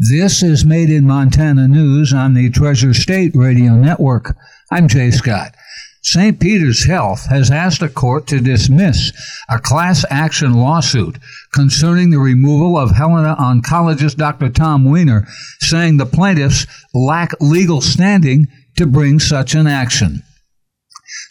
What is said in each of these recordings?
This is Made in Montana News on the Treasure State Radio Network. I'm Jay Scott. St. Peter's Health has asked a court to dismiss a class action lawsuit concerning the removal of Helena oncologist Dr. Tom Weiner, saying the plaintiffs lack legal standing to bring such an action.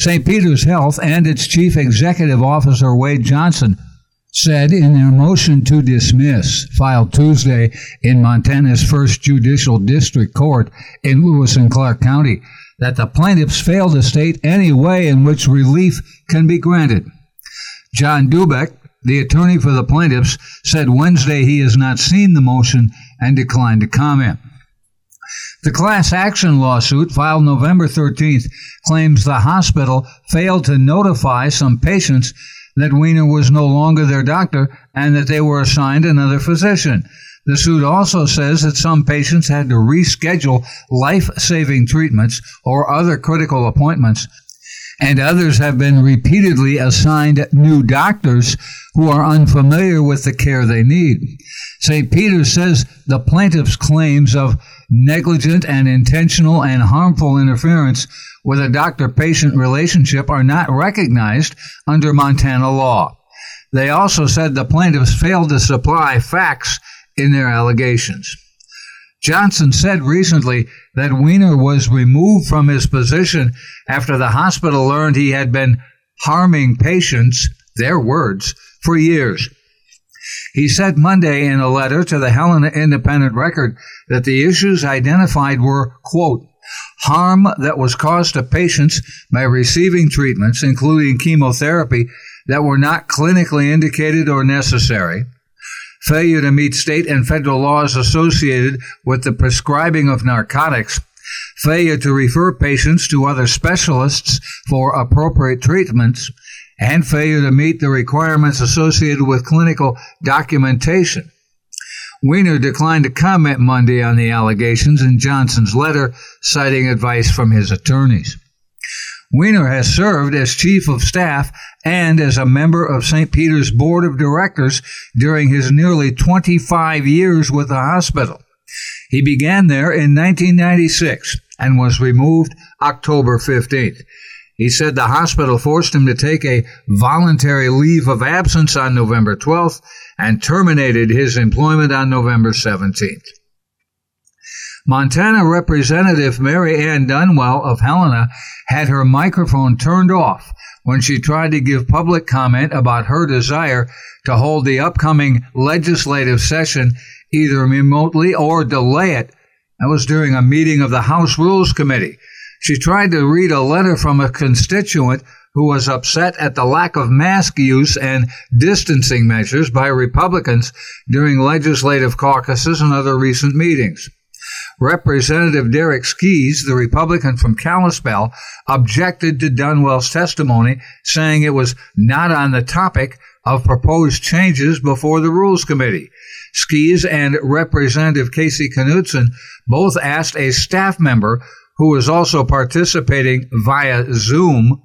St. Peter's Health and its chief executive officer, Wade Johnson, said in their motion to dismiss, filed Tuesday in Montana's first judicial district court in Lewis and Clark County, that the plaintiffs failed to state any way in which relief can be granted. John Doubek, the attorney for the plaintiffs, said Wednesday he has not seen the motion and declined to comment. The class action lawsuit filed November 13th claims the hospital failed to notify some patients that Weiner was no longer their doctor and that they were assigned another physician. The suit also says that some patients had to reschedule life saving treatments or other critical appointments, and others have been repeatedly assigned new doctors who are unfamiliar with the care they need. St. Peter says the plaintiff's claims of negligent and intentional and harmful interference with a doctor patient relationship are not recognized under Montana law. They also said the plaintiffs failed to supply facts in their allegations. Johnson said recently that Weiner was removed from his position after the hospital learned he had been harming patients, their words, for years. He said Monday in a letter to the Helena Independent Record that the issues identified were, quote, harm that was caused to patients by receiving treatments, including chemotherapy, that were not clinically indicated or necessary, failure to meet state and federal laws associated with the prescribing of narcotics, failure to refer patients to other specialists for appropriate treatments, and failure to meet the requirements associated with clinical documentation. Weiner declined to comment Monday on the allegations in Johnson's letter, citing advice from his attorneys. Weiner has served as chief of staff and as a member of St. Peter's board of directors during his nearly 25 years with the hospital. He began there in 1996 and was removed October 15th. He said the hospital forced him to take a voluntary leave of absence on November 12th and terminated his employment on November 17th. Montana Representative Mary Ann Dunwell of Helena had her microphone turned off when she tried to give public comment about her desire to hold the upcoming legislative session either remotely or delay it. That was during a meeting of the House Rules Committee. She tried to read a letter from a constituent who was upset at the lack of mask use and distancing measures by Republicans during legislative caucuses and other recent meetings. Representative Derek Skees, the Republican from Kalispell, objected to Dunwell's testimony, saying it was not on the topic of proposed changes before the Rules Committee. Skees and Representative Casey Knudsen both asked a staff member who was also participating via Zoom,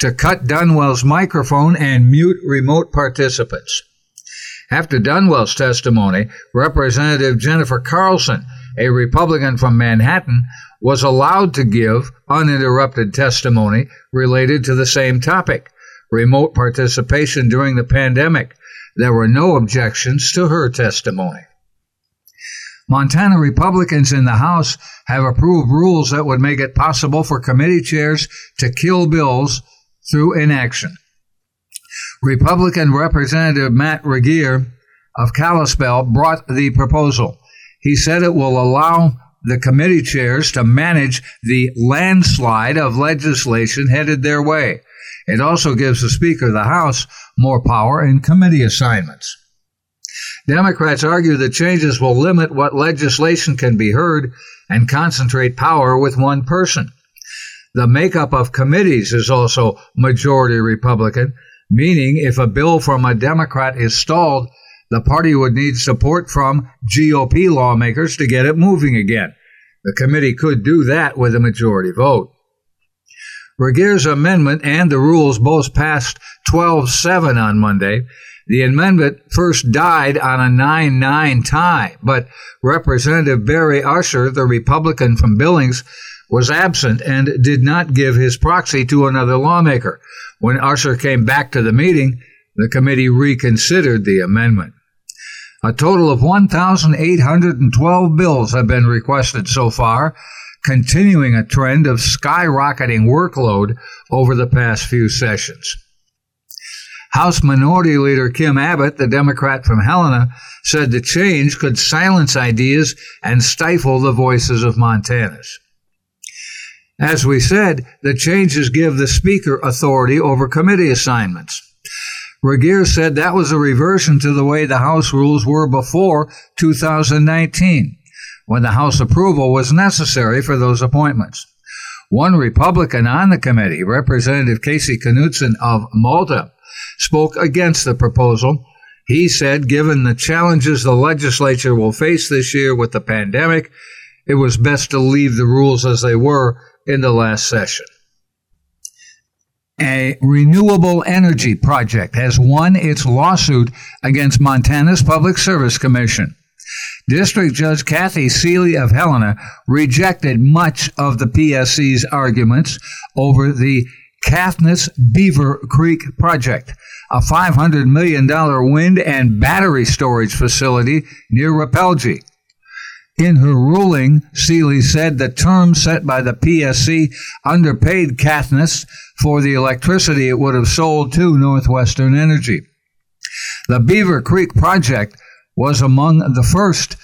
to cut Dunwell's microphone and mute remote participants. After Dunwell's testimony, Representative Jennifer Carlson, a Republican from Manhattan, was allowed to give uninterrupted testimony related to the same topic remote participation during the pandemic. There were no objections to her testimony. Montana Republicans in the House have approved rules that would make it possible for committee chairs to kill bills through inaction. Republican Representative Matt Regier of Kalispell brought the proposal. He said it will allow the committee chairs to manage the landslide of legislation headed their way. It also gives the Speaker of the House more power in committee assignments. Democrats argue the changes will limit what legislation can be heard and concentrate power with one person. The makeup of committees is also majority Republican, meaning if a bill from a Democrat is stalled, the party would need support from GOP lawmakers to get it moving again. The committee could do that with a majority vote. Regier's amendment and the rules both passed 12 7 on Monday. The amendment first died on a 9 9 tie, but Representative Barry Usher, the Republican from Billings, was absent and did not give his proxy to another lawmaker. When Usher came back to the meeting, the committee reconsidered the amendment. A total of 1,812 bills have been requested so far, continuing a trend of skyrocketing workload over the past few sessions. House Minority Leader Kim Abbott, the Democrat from Helena, said the change could silence ideas and stifle the voices of Montanans. As we said, the changes give the Speaker authority over committee assignments. Regier said that was a reversion to the way the House rules were before 2019, when the House approval was necessary for those appointments. One Republican on the committee, Representative Casey Knudsen of Malta, spoke against the proposal. He said, given the challenges the legislature will face this year with the pandemic, it was best to leave the rules as they were in the last session. A renewable energy project has won its lawsuit against Montana's Public Service Commission. District Judge Kathy Seeley of Helena rejected much of the PSC's arguments over the Caithness Beaver Creek project, a $500 million wind and battery storage facility near Rapelje. In her ruling, Seeley said the terms set by the PSC underpaid Caithness for the electricity it would have sold to Northwestern Energy. The Beaver Creek project was among the first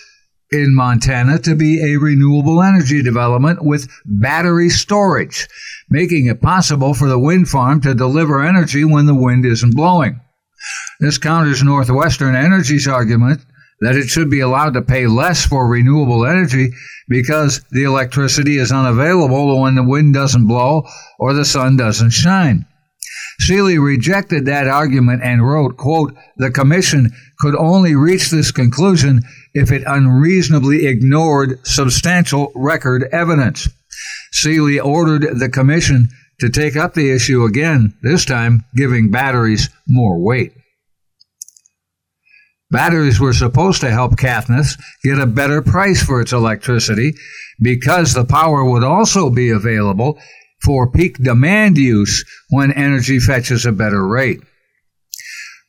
in Montana to be a renewable energy development with battery storage, making it possible for the wind farm to deliver energy when the wind isn't blowing. This counters Northwestern Energy's argument that it should be allowed to pay less for renewable energy because the electricity is unavailable when the wind doesn't blow or the sun doesn't shine. Seeley rejected that argument and wrote, quote, the commission could only reach this conclusion if it unreasonably ignored substantial record evidence. Seeley ordered the commission to take up the issue again, this time giving batteries more weight. Batteries were supposed to help Caithness get a better price for its electricity because the power would also be available for peak demand use when energy fetches a better rate.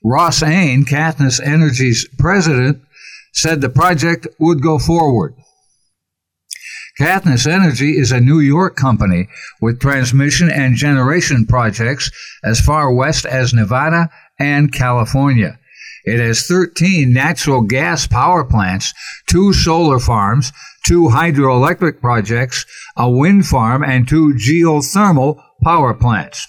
Ross Ain, Caithness Energy's president, said the project would go forward. Caithness Energy is a New York company with transmission and generation projects as far west as Nevada and California. It has 13 natural gas power plants, two solar farms, two hydroelectric projects, a wind farm, and two geothermal power plants.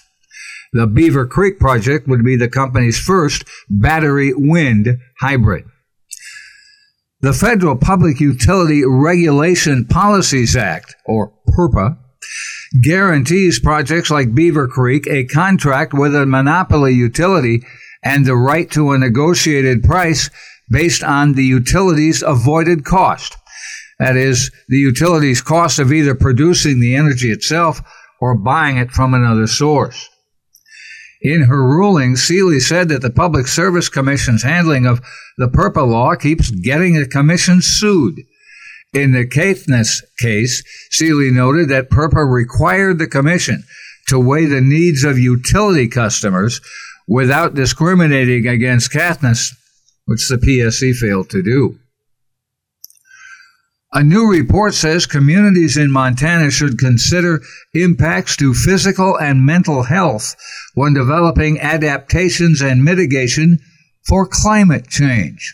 The Beaver Creek project would be the company's first battery wind hybrid. The Federal Public Utility Regulation Policies Act, or PURPA, guarantees projects like Beaver Creek a contract with a monopoly utility and the right to a negotiated price based on the utility's avoided cost. That is, the utility's cost of either producing the energy itself or buying it from another source. In her ruling, Seeley said that the Public Service Commission's handling of the PURPA law keeps getting the commission sued. In the Caithness case, Seeley noted that PURPA required the commission to weigh the needs of utility customers without discriminating against Caithness, which the PSC failed to do. A new report says communities in Montana should consider impacts to physical and mental health when developing adaptations and mitigation for climate change.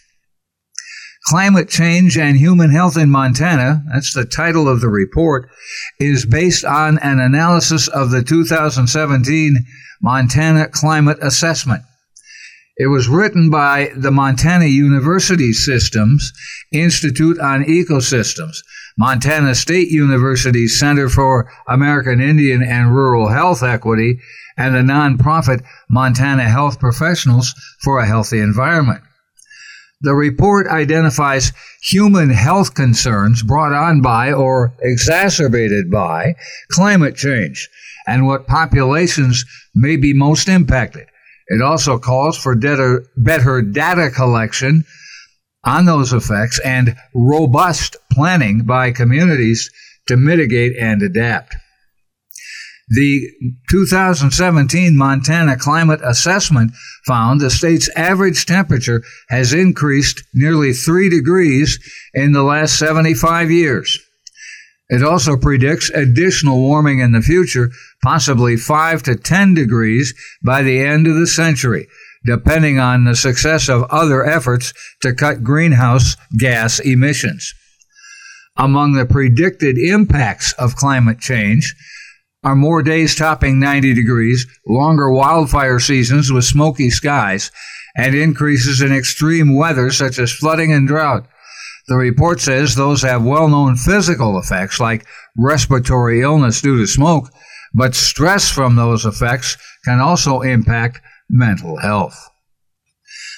Climate Change and Human Health in Montana, that's the title of the report, is based on an analysis of the 2017 Montana Climate Assessment. It was written by the Montana University Systems Institute on Ecosystems, Montana State University's Center for American Indian and Rural Health Equity, and the nonprofit Montana Health Professionals for a Healthy Environment. The report identifies human health concerns brought on by or exacerbated by climate change and what populations may be most impacted. It also calls for better data collection on those effects and robust planning by communities to mitigate and adapt. The 2017 Montana Climate Assessment found the state's average temperature has increased nearly 3 degrees in the last 75 years. It also predicts additional warming in the future, possibly 5 to 10 degrees by the end of the century, depending on the success of other efforts to cut greenhouse gas emissions. Among the predicted impacts of climate change, are more days topping 90 degrees, longer wildfire seasons with smoky skies, and increases in extreme weather such as flooding and drought. The report says those have well known physical effects like respiratory illness due to smoke, but stress from those effects can also impact mental health.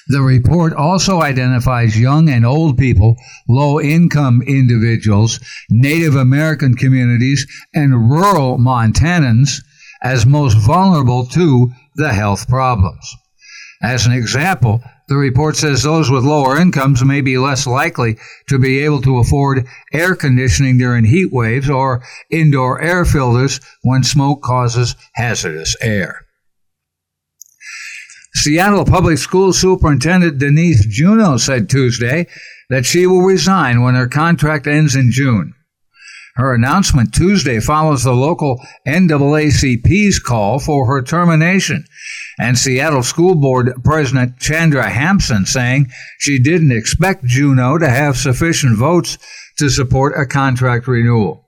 The report also identifies young and old people, low income individuals, Native American communities, and rural Montanans as most vulnerable to the health problems. As an example, the report says those with lower incomes may be less likely to be able to afford air conditioning during heat waves or indoor air filters when smoke causes hazardous air. Seattle Public School Superintendent Denise Juneau said Tuesday that she will resign when her contract ends in June. Her announcement Tuesday follows the local NAACP's call for her termination, and Seattle School Board President Chandra Hampson saying she didn't expect Juneau to have sufficient votes to support a contract renewal.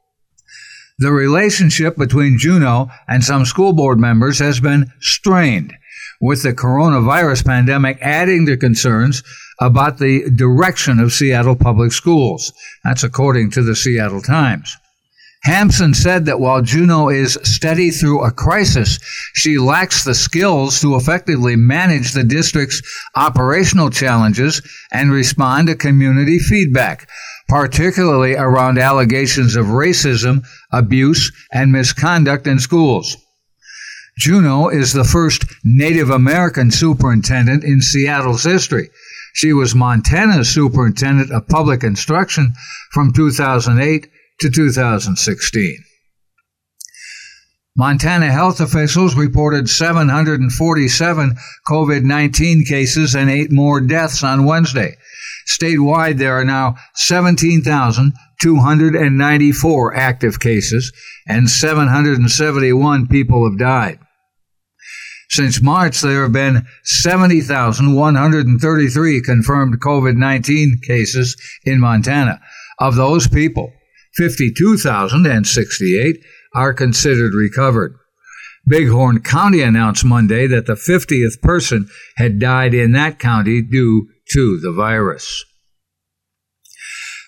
The relationship between Juneau and some school board members has been strained with the coronavirus pandemic adding to concerns about the direction of Seattle public schools. That's according to the Seattle Times. Hampson said that while Juneau is steady through a crisis, she lacks the skills to effectively manage the district's operational challenges and respond to community feedback, particularly around allegations of racism, abuse, and misconduct in schools. Juneau is the first Native American superintendent in Seattle's history. She was Montana's superintendent of public instruction from 2008 to 2016. Montana health officials reported 747 COVID 19 cases and eight more deaths on Wednesday. Statewide, there are now 17,294 active cases and 771 people have died. Since March, there have been 70,133 confirmed COVID 19 cases in Montana. Of those people, 52,068 are considered recovered. Bighorn County announced Monday that the 50th person had died in that county due to the virus.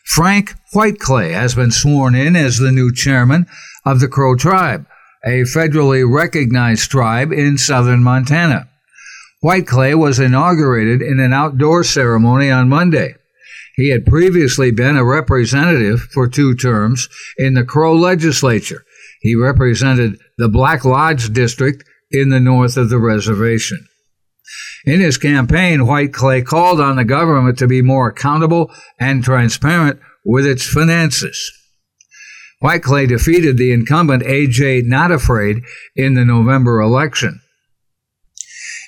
Frank Whiteclay has been sworn in as the new chairman of the Crow Tribe a federally recognized tribe in southern Montana. Whiteclay was inaugurated in an outdoor ceremony on Monday. He had previously been a representative for two terms in the Crow legislature. He represented the Black Lodge district in the north of the reservation. In his campaign, White Clay called on the government to be more accountable and transparent with its finances. White Clay defeated the incumbent A.J. Not Afraid in the November election.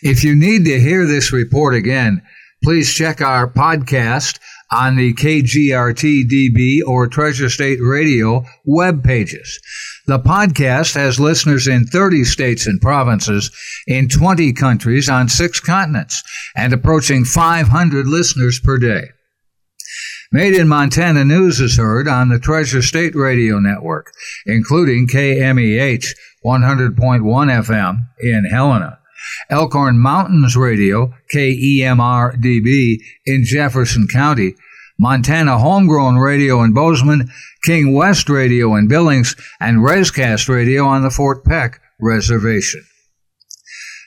If you need to hear this report again, please check our podcast on the KGRTDB or Treasure State Radio web pages. The podcast has listeners in 30 states and provinces in 20 countries on six continents and approaching 500 listeners per day. Made in Montana News is heard on the Treasure State Radio Network, including KMEH 100.1 FM in Helena, Elkhorn Mountains Radio, KEMR DB in Jefferson County, Montana Homegrown Radio in Bozeman, King West Radio in Billings, and Rescast Radio on the Fort Peck Reservation.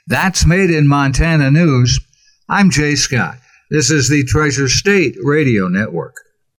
That's Made in Montana News. I'm Jay Scott. This is the Treasure State Radio Network.